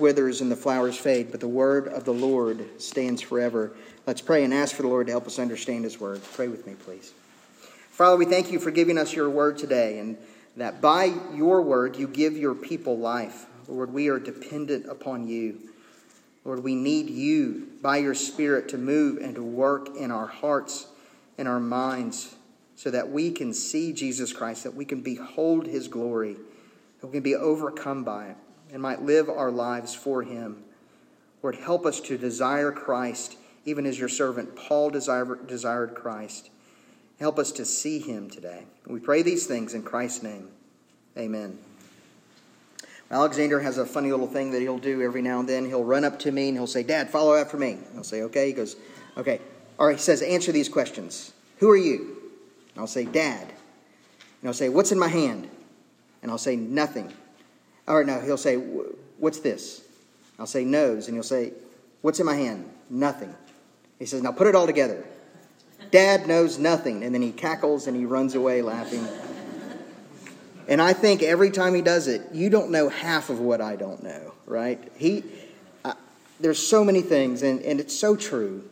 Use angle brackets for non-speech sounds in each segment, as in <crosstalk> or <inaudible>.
withers and the flowers fade, but the word of the Lord stands forever. Let's pray and ask for the Lord to help us understand his word. Pray with me, please. Father, we thank you for giving us your word today, and that by your word you give your people life. Lord, we are dependent upon you. Lord, we need you by your Spirit to move and to work in our hearts and our minds so that we can see Jesus Christ, that we can behold his glory, that we can be overcome by it, and might live our lives for him. Lord, help us to desire Christ, even as your servant Paul desired Christ. Help us to see him today. We pray these things in Christ's name. Amen. Alexander has a funny little thing that he'll do every now and then. He'll run up to me and he'll say, Dad, follow after me. I'll say, okay. He goes, okay. All right, he says, answer these questions. Who are you? I'll say, Dad. And I'll say, What's in my hand? And I'll say, Nothing. Or no, he'll say, What's this? I'll say, Nose. And he'll say, What's in my hand? Nothing. He says, Now put it all together. Dad knows nothing. And then he cackles and he runs away laughing. And I think every time he does it, you don't know half of what I don't know, right? He, uh, there's so many things, and, and it's so true.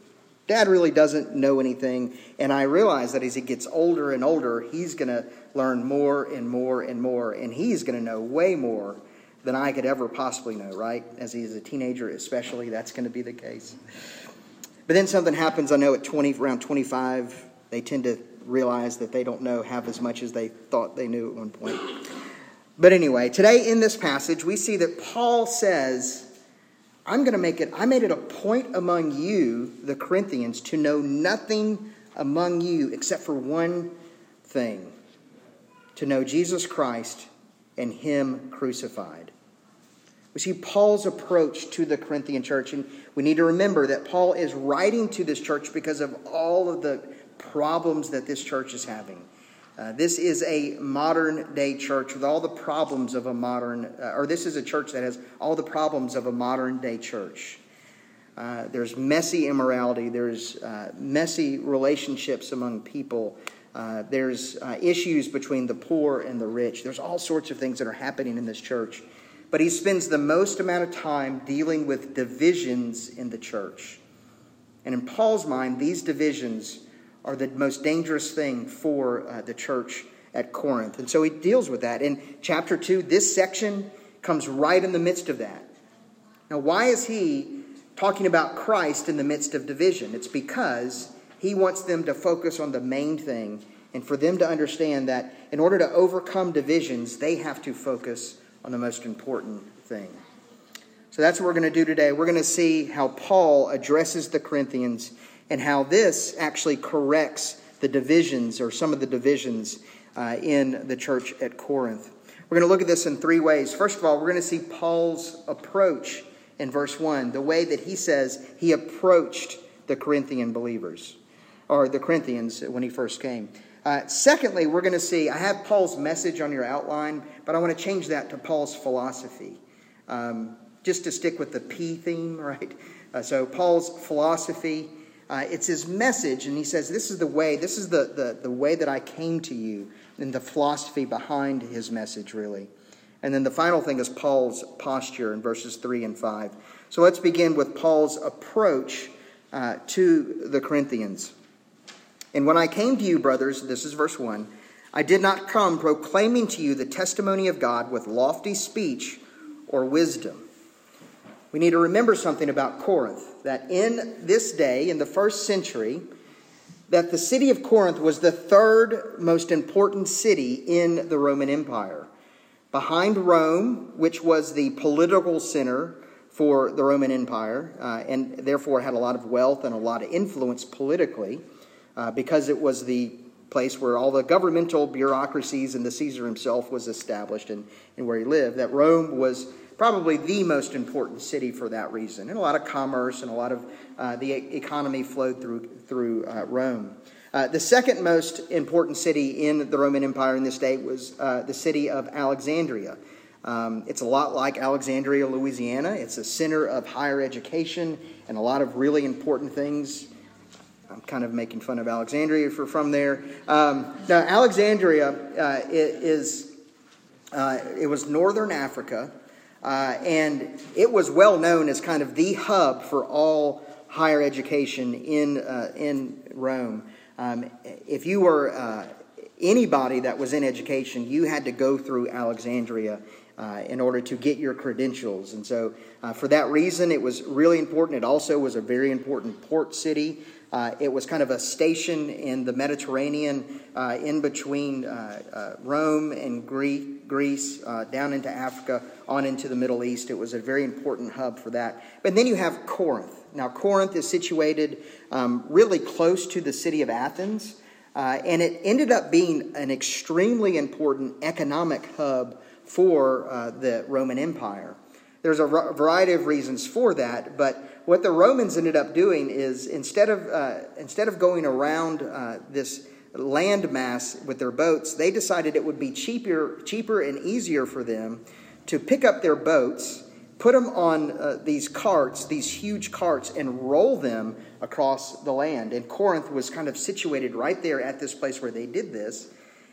Dad really doesn't know anything. And I realize that as he gets older and older, he's going to learn more and more and more. And he's going to know way more than I could ever possibly know, right? As he's a teenager, especially, that's going to be the case. But then something happens, I know at 20, around 25, they tend to realize that they don't know half as much as they thought they knew at one point. But anyway, today in this passage, we see that Paul says, I'm going to make it, I made it a point among you, the Corinthians, to know nothing among you except for one thing to know Jesus Christ and Him crucified. We see Paul's approach to the Corinthian church, and we need to remember that Paul is writing to this church because of all of the problems that this church is having. Uh, this is a modern day church with all the problems of a modern, uh, or this is a church that has all the problems of a modern day church. Uh, there's messy immorality, there's uh, messy relationships among people, uh, there's uh, issues between the poor and the rich. There's all sorts of things that are happening in this church. But he spends the most amount of time dealing with divisions in the church. And in Paul's mind, these divisions are the most dangerous thing for uh, the church at Corinth. And so he deals with that. In chapter 2, this section comes right in the midst of that. Now, why is he talking about Christ in the midst of division? It's because he wants them to focus on the main thing and for them to understand that in order to overcome divisions, they have to focus on the most important thing. So that's what we're going to do today. We're going to see how Paul addresses the Corinthians and how this actually corrects the divisions or some of the divisions uh, in the church at Corinth. We're going to look at this in three ways. First of all, we're going to see Paul's approach in verse 1, the way that he says he approached the Corinthian believers, or the Corinthians when he first came. Uh, secondly, we're going to see, I have Paul's message on your outline, but I want to change that to Paul's philosophy. Um, just to stick with the P theme, <laughs> right? Uh, so, Paul's philosophy, uh, it's his message, and he says, This is the way, this is the, the, the way that I came to you, and the philosophy behind his message, really. And then the final thing is Paul's posture in verses 3 and 5. So let's begin with Paul's approach uh, to the Corinthians. And when I came to you, brothers, this is verse 1, I did not come proclaiming to you the testimony of God with lofty speech or wisdom we need to remember something about Corinth that in this day, in the first century, that the city of Corinth was the third most important city in the Roman Empire. Behind Rome, which was the political center for the Roman Empire, uh, and therefore had a lot of wealth and a lot of influence politically, uh, because it was the place where all the governmental bureaucracies and the Caesar himself was established and, and where he lived, that Rome was probably the most important city for that reason. And a lot of commerce and a lot of uh, the economy flowed through, through uh, Rome. Uh, the second most important city in the Roman Empire in this day was uh, the city of Alexandria. Um, it's a lot like Alexandria, Louisiana. It's a center of higher education and a lot of really important things. I'm kind of making fun of Alexandria we're from there. Um, now, Alexandria uh, is, uh, it was northern Africa. Uh, and it was well known as kind of the hub for all higher education in, uh, in Rome. Um, if you were uh, anybody that was in education, you had to go through Alexandria uh, in order to get your credentials. And so, uh, for that reason, it was really important. It also was a very important port city. Uh, it was kind of a station in the Mediterranean, uh, in between uh, uh, Rome and Greece, down into Africa, on into the Middle East. It was a very important hub for that. But then you have Corinth. Now, Corinth is situated um, really close to the city of Athens, and it ended up being an extremely important economic hub for uh, the Roman Empire. There's a variety of reasons for that, but what the Romans ended up doing is instead of, uh, instead of going around uh, this land mass with their boats, they decided it would be cheaper, cheaper and easier for them to pick up their boats, put them on uh, these carts, these huge carts, and roll them across the land. And Corinth was kind of situated right there at this place where they did this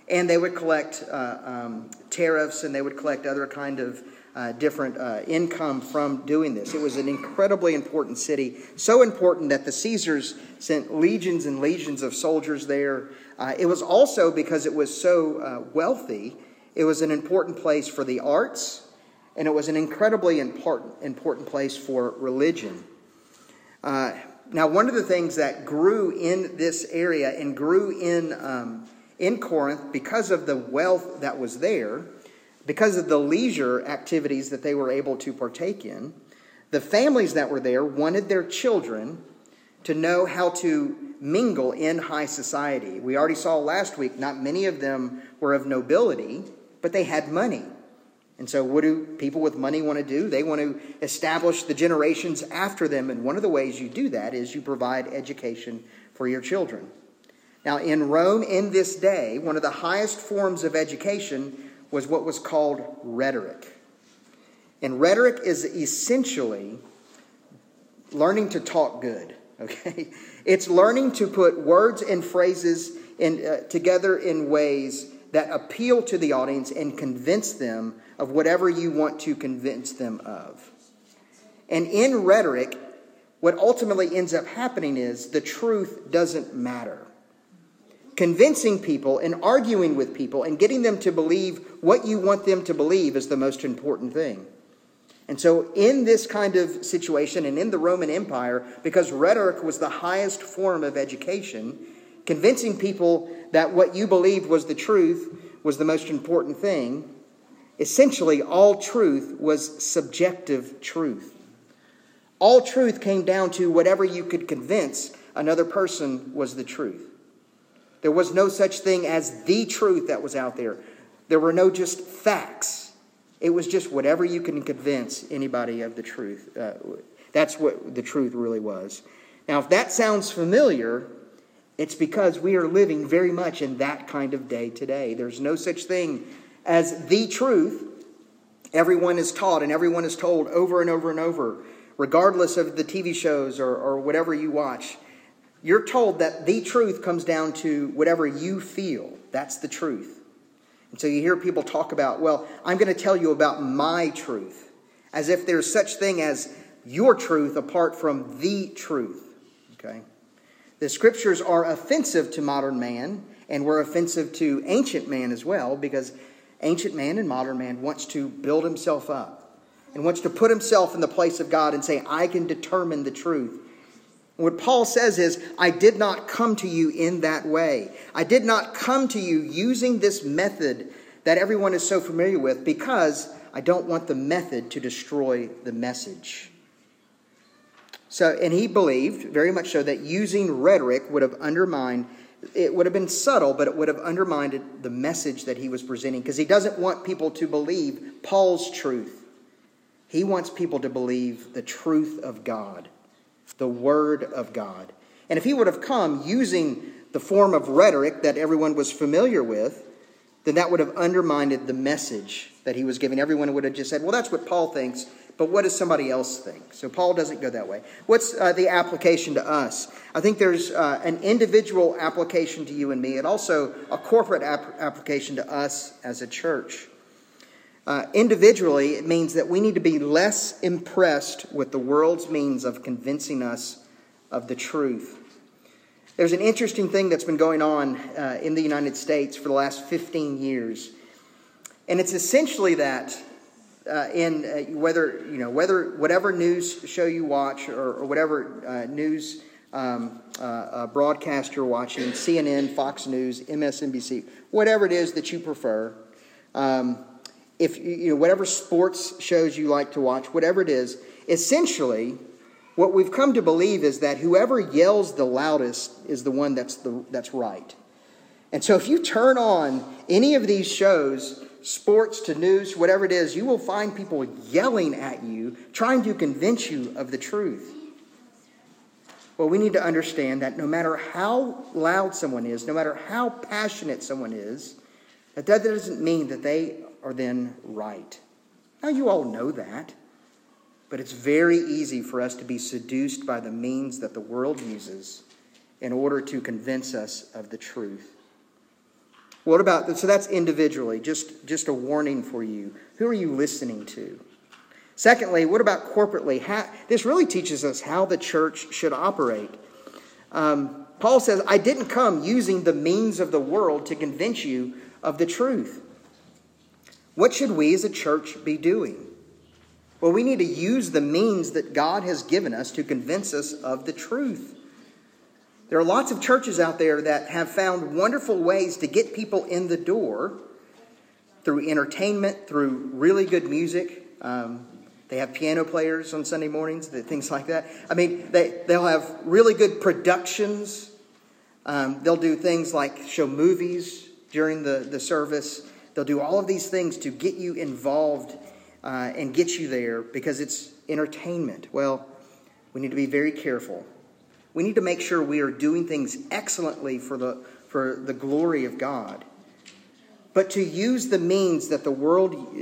and they would collect uh, um, tariffs and they would collect other kind of uh, different uh, income from doing this. It was an incredibly important city, so important that the Caesars sent legions and legions of soldiers there. Uh, it was also because it was so uh, wealthy, it was an important place for the arts, and it was an incredibly important, important place for religion. Uh, now, one of the things that grew in this area and grew in um, in Corinth because of the wealth that was there, because of the leisure activities that they were able to partake in. The families that were there wanted their children to know how to mingle in high society. We already saw last week, not many of them were of nobility, but they had money. And so, what do people with money want to do? They want to establish the generations after them. And one of the ways you do that is you provide education for your children. Now, in Rome in this day, one of the highest forms of education was what was called rhetoric. And rhetoric is essentially learning to talk good, <laughs> okay? It's learning to put words and phrases in, uh, together in ways that appeal to the audience and convince them of whatever you want to convince them of. And in rhetoric, what ultimately ends up happening is the truth doesn't matter convincing people and arguing with people and getting them to believe what you want them to believe is the most important thing. And so, in this kind of situation and in the Roman Empire, because rhetoric was the highest form of education, convincing people that what you believed was the truth was the most important thing, essentially, all truth was subjective truth. All truth came down to whatever you could convince another person was the truth. There was no such thing as the truth that was out there. There were no just facts. It was just whatever you can convince anybody of the truth. Uh, that's what the truth really was. Now, if that sounds familiar, it's because we are living very much in that kind of day today. There's no such thing as the truth. Everyone is taught and everyone is told over and over and over, regardless of the TV shows or, or whatever you watch. You're told that the truth comes down to whatever you feel. That's the truth. And so you hear people talk about, well, I'm going to tell you about my truth, as if there's such thing as your truth apart from the truth. Okay? The scriptures are offensive to modern man, and were offensive to ancient man as well, because ancient man and modern man wants to build himself up and wants to put himself in the place of God and say, I can determine the truth. What Paul says is, I did not come to you in that way. I did not come to you using this method that everyone is so familiar with because I don't want the method to destroy the message. So, and he believed very much so that using rhetoric would have undermined, it would have been subtle, but it would have undermined the message that he was presenting because he doesn't want people to believe Paul's truth. He wants people to believe the truth of God the Word of God. And if he would have come using the form of rhetoric that everyone was familiar with, then that would have undermined the message that he was giving. Everyone would have just said, well, that's what Paul thinks, but what does somebody else think? So Paul doesn't go that way. What's uh, the application to us? I think there's uh, an individual application to you and me, and also a corporate ap- application to us as a church. Uh, individually, it means that we need to be less impressed with the world's means of convincing us of the truth. There's an interesting thing that's been going on uh, in the United States for the last 15 years. And it's essentially that uh, in uh, whether, you know, whether whatever news show you watch or, or whatever uh, news um, broadcast you're watching, CNN, Fox News, MSNBC, whatever it is that you prefer, um, if you know whatever sports shows you like to watch, whatever it is, essentially what we've come to believe is that whoever yells the loudest is the one that's, the, that's right. And so if you turn on any of these shows, sports to news, whatever it is, you will find people yelling at you, trying to convince you of the truth. Well, we need to understand that no matter how loud someone is, no matter how passionate someone is, that, that doesn't mean that they are then right. Now, you all know that. But it's very easy for us to be seduced by the means that the world uses in order to convince us of the truth. What about so that's individually, just, just a warning for you. Who are you listening to? Secondly, what about corporately? How, this really teaches us how the church should operate. Um, Paul says, I didn't come using the means of the world to convince you of the truth. What should we as a church be doing? Well, we need to use the means that God has given us to convince us of the truth. There are lots of churches out there that have found wonderful ways to get people in the door through entertainment, through really good music. Um, they have piano players on Sunday mornings, things like that. I mean, they, they'll have really good productions. Um, they'll do things like show movies during the, the service. They'll do all of these things to get you involved uh, and get you there because it's entertainment. Well, we need to be very careful. We need to make sure we are doing things excellently for the, for the glory of God. But to use the means that the world,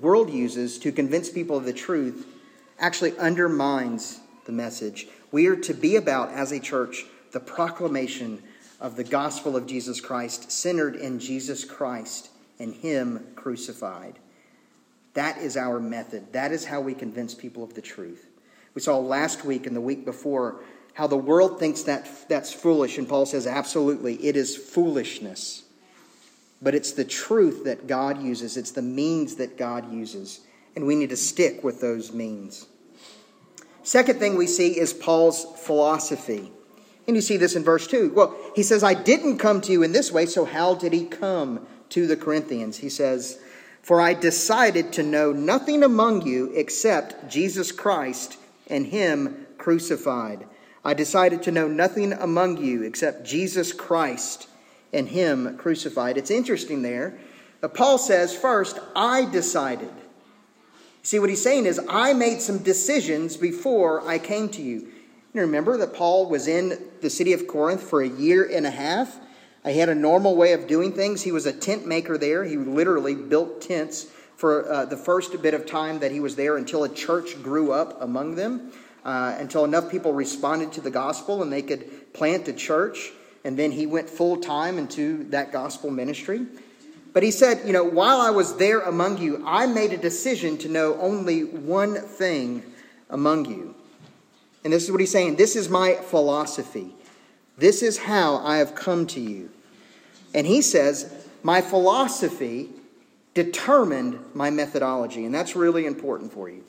world uses to convince people of the truth actually undermines the message. We are to be about, as a church, the proclamation of the gospel of Jesus Christ, centered in Jesus Christ and Him crucified. That is our method. That is how we convince people of the truth. We saw last week and the week before how the world thinks that that's foolish, and Paul says, absolutely, it is foolishness. But it's the truth that God uses, it's the means that God uses, and we need to stick with those means. Second thing we see is Paul's philosophy. And you see this in verse 2. Well, he says, I didn't come to you in this way, so how did he come to the Corinthians? He says, for I decided to know nothing among you except Jesus Christ and Him crucified. I decided to know nothing among you except Jesus Christ and Him crucified. It's interesting there. Paul says, first, I decided. See, what he's saying is, I made some decisions before I came to you. You remember that Paul was in the city of Corinth for a year and a half? He had a normal way of doing things. He was a tent maker there. He literally built tents for uh, the first bit of time that he was there until a church grew up among them, uh, until enough people responded to the gospel and they could plant a church. And then he went full time into that gospel ministry. But he said, You know, while I was there among you, I made a decision to know only one thing among you. And this is what he's saying this is my philosophy. This is how I have come to you. And he says, My philosophy determined my methodology. And that's really important for you.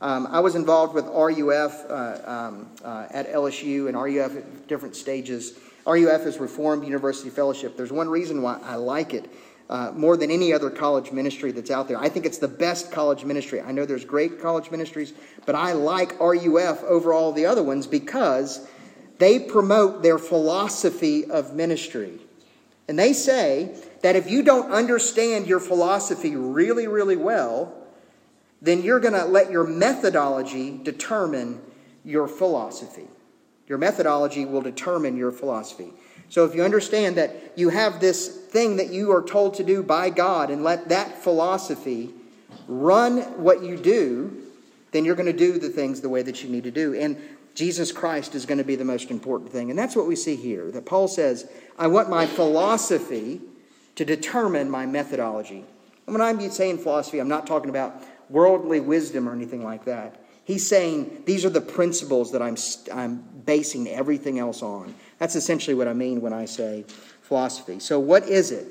Um, I was involved with RUF uh, um, uh, at LSU and RUF at different stages. RUF is Reformed University Fellowship. There's one reason why I like it uh, more than any other college ministry that's out there. I think it's the best college ministry. I know there's great college ministries, but I like RUF over all the other ones because they promote their philosophy of ministry. And they say that if you don't understand your philosophy really, really well, then you're going to let your methodology determine your philosophy. Your methodology will determine your philosophy. So if you understand that you have this thing that you are told to do by God and let that philosophy run what you do, then you're going to do the things the way that you need to do. And Jesus Christ is going to be the most important thing. And that's what we see here that Paul says, I want my philosophy to determine my methodology. And when I'm saying philosophy, I'm not talking about worldly wisdom or anything like that. He's saying these are the principles that I'm, I'm basing everything else on. That's essentially what I mean when I say philosophy. So, what is it?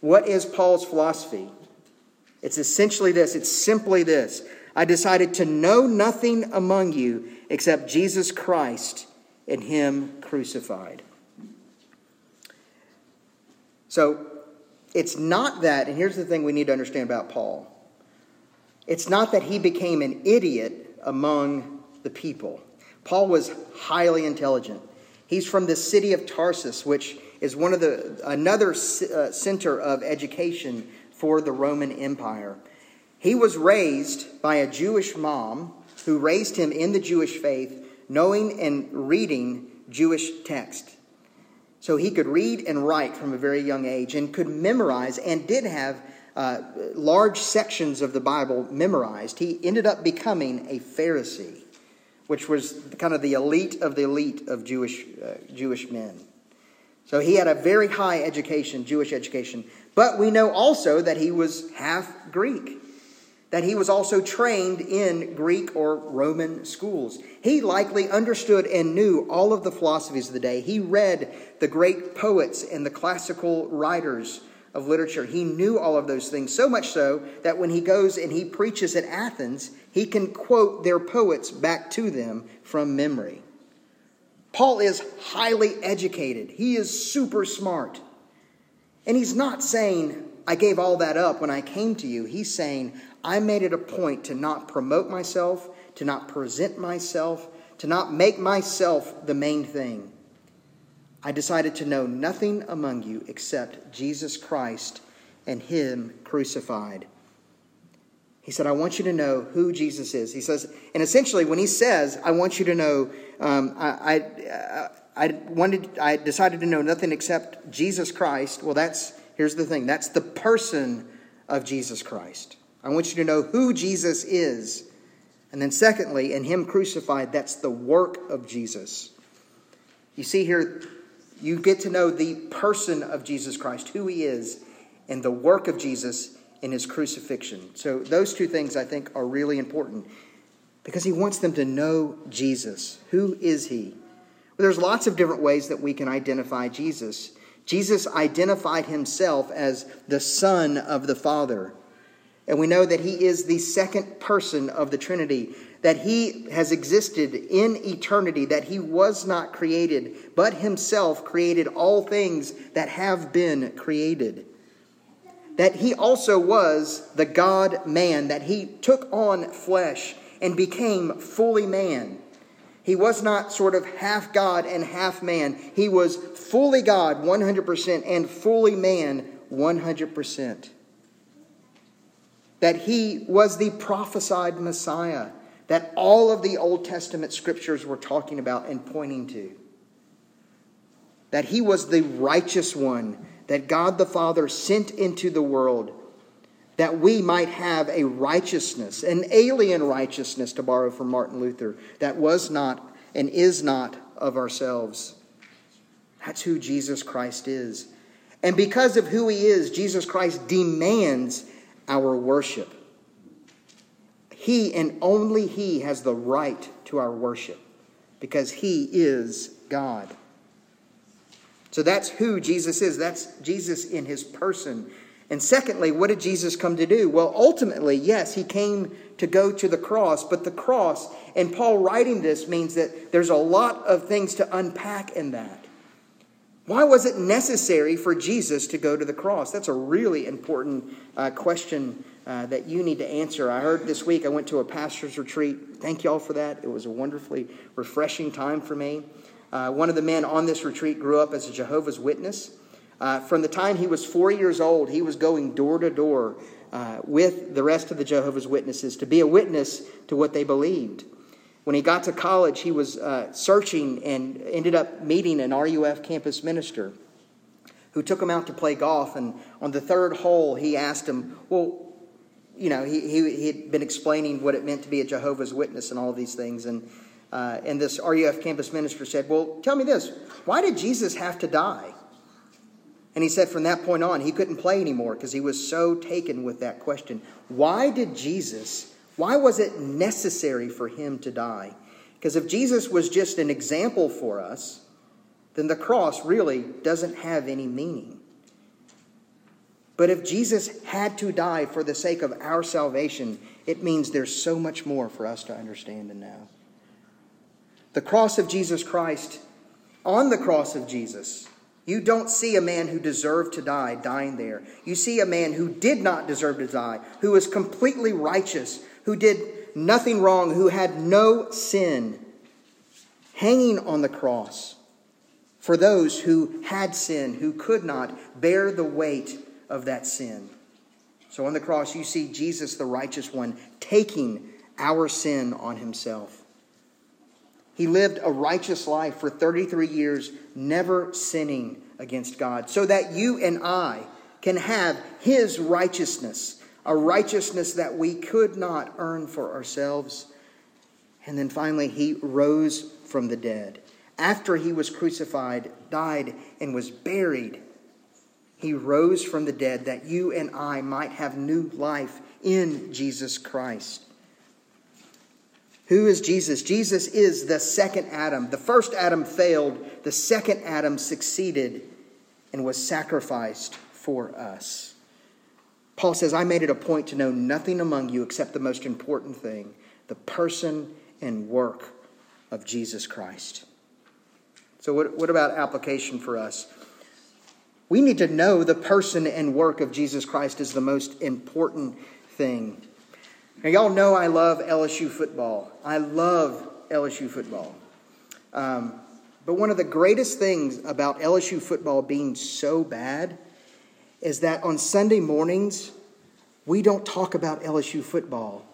What is Paul's philosophy? It's essentially this it's simply this. I decided to know nothing among you except Jesus Christ and Him crucified. So, it's not that, and here's the thing we need to understand about Paul it's not that he became an idiot among the people. Paul was highly intelligent. He's from the city of Tarsus, which is one of the another uh, center of education for the Roman Empire. He was raised by a Jewish mom who raised him in the Jewish faith, knowing and reading Jewish text. So he could read and write from a very young age and could memorize and did have uh, large sections of the Bible memorized. He ended up becoming a Pharisee, which was kind of the elite of the elite of Jewish, uh, Jewish men. So he had a very high education, Jewish education. But we know also that he was half Greek, that he was also trained in Greek or Roman schools. He likely understood and knew all of the philosophies of the day. He read the great poets and the classical writers of literature. He knew all of those things, so much so that when he goes and he preaches at Athens, he can quote their poets back to them from memory. Paul is highly educated, he is super smart. And he's not saying, I gave all that up when I came to you. He's saying, I made it a point to not promote myself, to not present myself, to not make myself the main thing. I decided to know nothing among you except Jesus Christ and Him crucified. He said, I want you to know who Jesus is. He says, and essentially, when he says, I want you to know, um, I, I, I, wanted, I decided to know nothing except Jesus Christ. Well, that's, here's the thing that's the person of Jesus Christ. I want you to know who Jesus is. And then, secondly, in Him crucified, that's the work of Jesus. You see here, you get to know the person of Jesus Christ, who he is, and the work of Jesus in his crucifixion. So, those two things I think are really important because he wants them to know Jesus. Who is he? Well, there's lots of different ways that we can identify Jesus. Jesus identified himself as the Son of the Father. And we know that he is the second person of the Trinity that he has existed in eternity, that he was not created, but himself created all things that have been created. That he also was the God man, that he took on flesh and became fully man. He was not sort of half God and half man. He was fully God 100% and fully man 100%. That he was the prophesied Messiah that all of the Old Testament scriptures were talking about and pointing to. That he was the righteous one that God the Father sent into the world that we might have a righteousness, an alien righteousness, to borrow from Martin Luther, that was not and is not of ourselves. That's who Jesus Christ is. And because of who he is, Jesus Christ demands our worship. He and only He has the right to our worship because He is God. So that's who Jesus is. That's Jesus in His person. And secondly, what did Jesus come to do? Well, ultimately, yes, He came to go to the cross, but the cross, and Paul writing this means that there's a lot of things to unpack in that. Why was it necessary for Jesus to go to the cross? That's a really important uh, question uh, that you need to answer. I heard this week I went to a pastor's retreat. Thank you all for that. It was a wonderfully refreshing time for me. Uh, one of the men on this retreat grew up as a Jehovah's Witness. Uh, from the time he was four years old, he was going door to door uh, with the rest of the Jehovah's Witnesses to be a witness to what they believed. When he got to college, he was uh, searching and ended up meeting an RUF campus minister who took him out to play golf. And on the third hole, he asked him, Well, you know, he, he, he had been explaining what it meant to be a Jehovah's Witness and all these things. And, uh, and this RUF campus minister said, Well, tell me this why did Jesus have to die? And he said from that point on, he couldn't play anymore because he was so taken with that question. Why did Jesus, why was it necessary for him to die? Because if Jesus was just an example for us, then the cross really doesn't have any meaning. But if Jesus had to die for the sake of our salvation, it means there's so much more for us to understand and know. The cross of Jesus Christ, on the cross of Jesus, you don't see a man who deserved to die dying there. You see a man who did not deserve to die, who was completely righteous, who did nothing wrong, who had no sin, hanging on the cross for those who had sin, who could not bear the weight of that sin. So on the cross, you see Jesus, the righteous one, taking our sin on himself. He lived a righteous life for 33 years, never sinning against God, so that you and I can have his righteousness, a righteousness that we could not earn for ourselves. And then finally, he rose from the dead. After he was crucified, died, and was buried, he rose from the dead that you and I might have new life in Jesus Christ. Who is Jesus? Jesus is the second Adam. The first Adam failed, the second Adam succeeded and was sacrificed for us. Paul says, I made it a point to know nothing among you except the most important thing the person and work of Jesus Christ. So, what, what about application for us? We need to know the person and work of Jesus Christ is the most important thing. Now, y'all know I love LSU football. I love LSU football. Um, but one of the greatest things about LSU football being so bad is that on Sunday mornings, we don't talk about LSU football.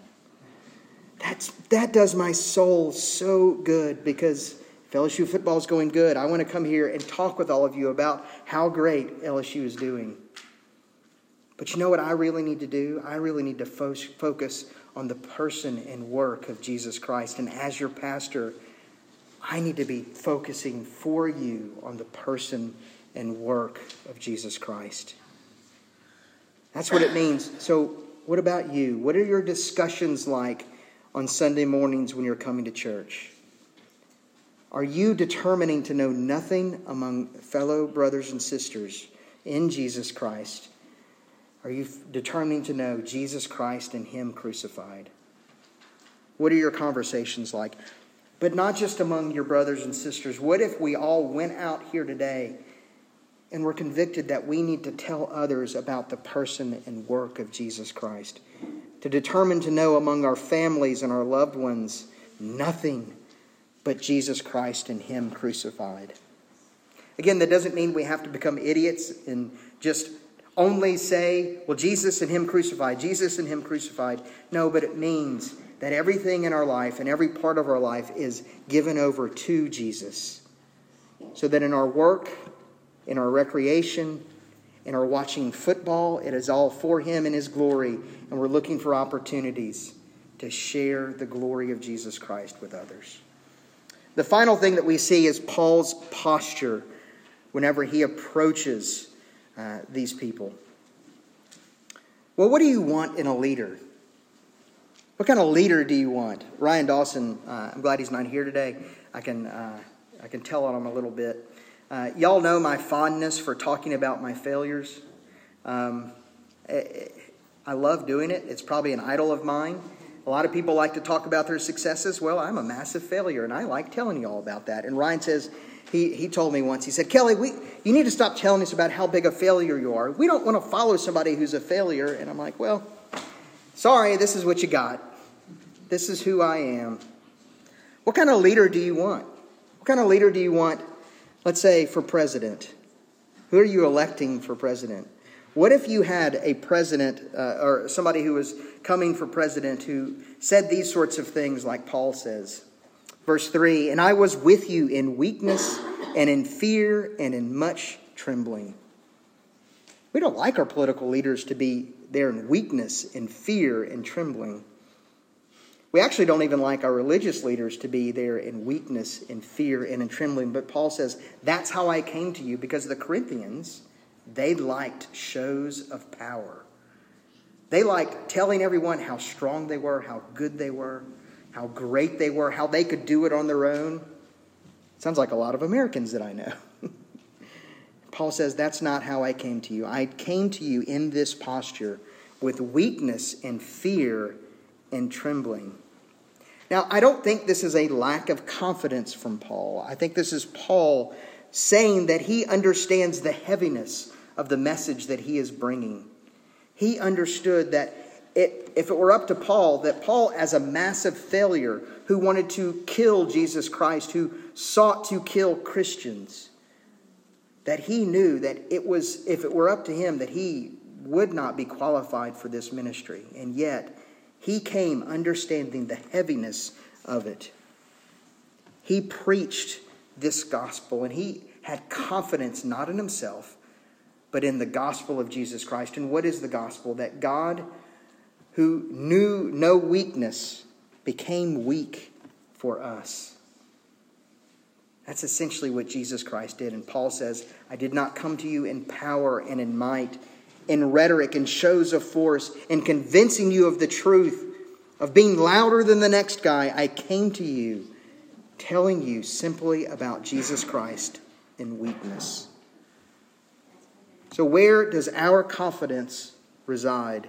That's, that does my soul so good because if LSU football is going good. I want to come here and talk with all of you about how great LSU is doing. But you know what I really need to do? I really need to fo- focus on the person and work of Jesus Christ. And as your pastor, I need to be focusing for you on the person and work of Jesus Christ. That's what it means. So, what about you? What are your discussions like on Sunday mornings when you're coming to church? Are you determining to know nothing among fellow brothers and sisters in Jesus Christ? Are you determining to know Jesus Christ and Him crucified? What are your conversations like? But not just among your brothers and sisters. What if we all went out here today and were convicted that we need to tell others about the person and work of Jesus Christ? To determine to know among our families and our loved ones nothing but Jesus Christ and Him crucified. Again, that doesn't mean we have to become idiots and just only say, well, Jesus and Him crucified, Jesus and Him crucified. No, but it means that everything in our life and every part of our life is given over to Jesus. So that in our work, in our recreation, in our watching football, it is all for Him and His glory, and we're looking for opportunities to share the glory of Jesus Christ with others. The final thing that we see is Paul's posture whenever he approaches uh, these people. Well, what do you want in a leader? What kind of leader do you want? Ryan Dawson, uh, I'm glad he's not here today. I can, uh, I can tell on him a little bit. Uh, y'all know my fondness for talking about my failures. Um, I love doing it. It's probably an idol of mine. A lot of people like to talk about their successes. Well, I'm a massive failure, and I like telling you all about that. And Ryan says, he, he told me once, he said, Kelly, we, you need to stop telling us about how big a failure you are. We don't want to follow somebody who's a failure. And I'm like, well, sorry, this is what you got. This is who I am. What kind of leader do you want? What kind of leader do you want, let's say, for president? Who are you electing for president? What if you had a president uh, or somebody who was coming for president who said these sorts of things like Paul says? Verse 3 And I was with you in weakness and in fear and in much trembling. We don't like our political leaders to be there in weakness, in fear, and trembling. We actually don't even like our religious leaders to be there in weakness, in fear, and in trembling. But Paul says, That's how I came to you because the Corinthians They liked shows of power. They liked telling everyone how strong they were, how good they were, how great they were, how they could do it on their own. Sounds like a lot of Americans that I know. <laughs> Paul says, That's not how I came to you. I came to you in this posture with weakness and fear and trembling. Now, I don't think this is a lack of confidence from Paul. I think this is Paul saying that he understands the heaviness of the message that he is bringing. He understood that it, if it were up to Paul, that Paul, as a massive failure who wanted to kill Jesus Christ, who sought to kill Christians, that he knew that it was, if it were up to him, that he would not be qualified for this ministry. And yet, he came understanding the heaviness of it. He preached this gospel and he had confidence not in himself, but in the gospel of Jesus Christ. And what is the gospel? That God, who knew no weakness, became weak for us. That's essentially what Jesus Christ did. And Paul says, I did not come to you in power and in might, in rhetoric and shows of force, in convincing you of the truth, of being louder than the next guy. I came to you telling you simply about Jesus Christ in weakness. So, where does our confidence reside?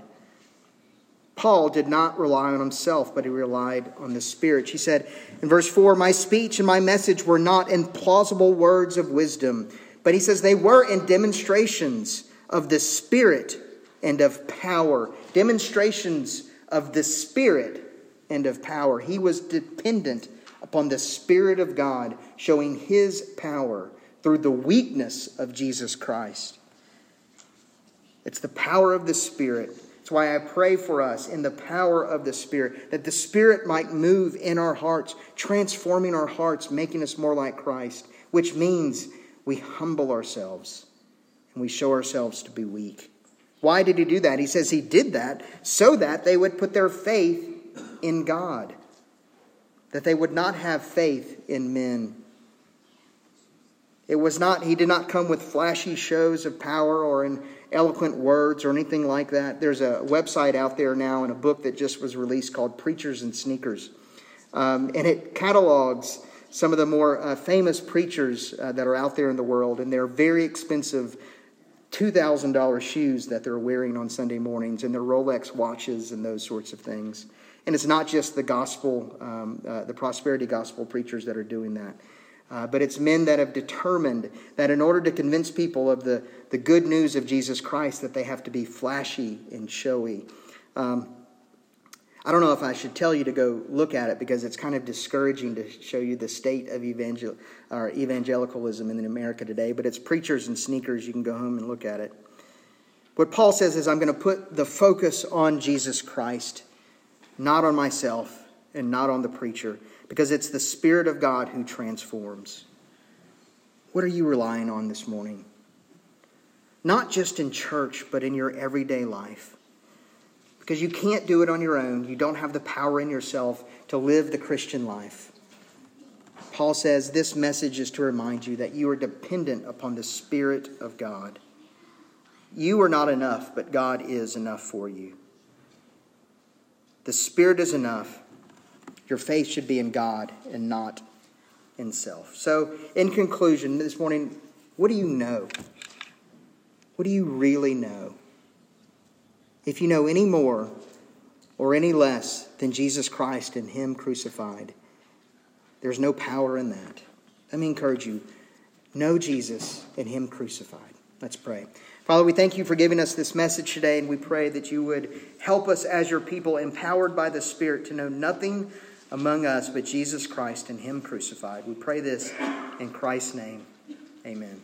Paul did not rely on himself, but he relied on the Spirit. He said in verse 4 My speech and my message were not in plausible words of wisdom, but he says they were in demonstrations of the Spirit and of power. Demonstrations of the Spirit and of power. He was dependent upon the Spirit of God, showing his power through the weakness of Jesus Christ. It's the power of the Spirit that's why I pray for us in the power of the Spirit, that the Spirit might move in our hearts, transforming our hearts, making us more like Christ, which means we humble ourselves and we show ourselves to be weak. Why did he do that? He says he did that so that they would put their faith in God, that they would not have faith in men. It was not, he did not come with flashy shows of power or in eloquent words or anything like that. There's a website out there now and a book that just was released called Preachers and Sneakers. Um, and it catalogs some of the more uh, famous preachers uh, that are out there in the world, and they're very expensive $2,000 shoes that they're wearing on Sunday mornings, and their Rolex watches, and those sorts of things. And it's not just the gospel, um, uh, the prosperity gospel preachers that are doing that. Uh, but it's men that have determined that in order to convince people of the, the good news of Jesus Christ, that they have to be flashy and showy. Um, I don't know if I should tell you to go look at it because it's kind of discouraging to show you the state of evangel- or evangelicalism in America today, but it's preachers and sneakers. You can go home and look at it. What Paul says is, I'm going to put the focus on Jesus Christ, not on myself and not on the preacher because it's the Spirit of God who transforms. What are you relying on this morning? Not just in church, but in your everyday life. Because you can't do it on your own. You don't have the power in yourself to live the Christian life. Paul says this message is to remind you that you are dependent upon the Spirit of God. You are not enough, but God is enough for you. The Spirit is enough, your faith should be in God and not in self. So, in conclusion, this morning, what do you know? What do you really know? If you know any more or any less than Jesus Christ and Him crucified, there's no power in that. Let me encourage you know Jesus and Him crucified. Let's pray. Father, we thank you for giving us this message today, and we pray that you would help us as your people, empowered by the Spirit, to know nothing among us but Jesus Christ and Him crucified. We pray this in Christ's name. Amen.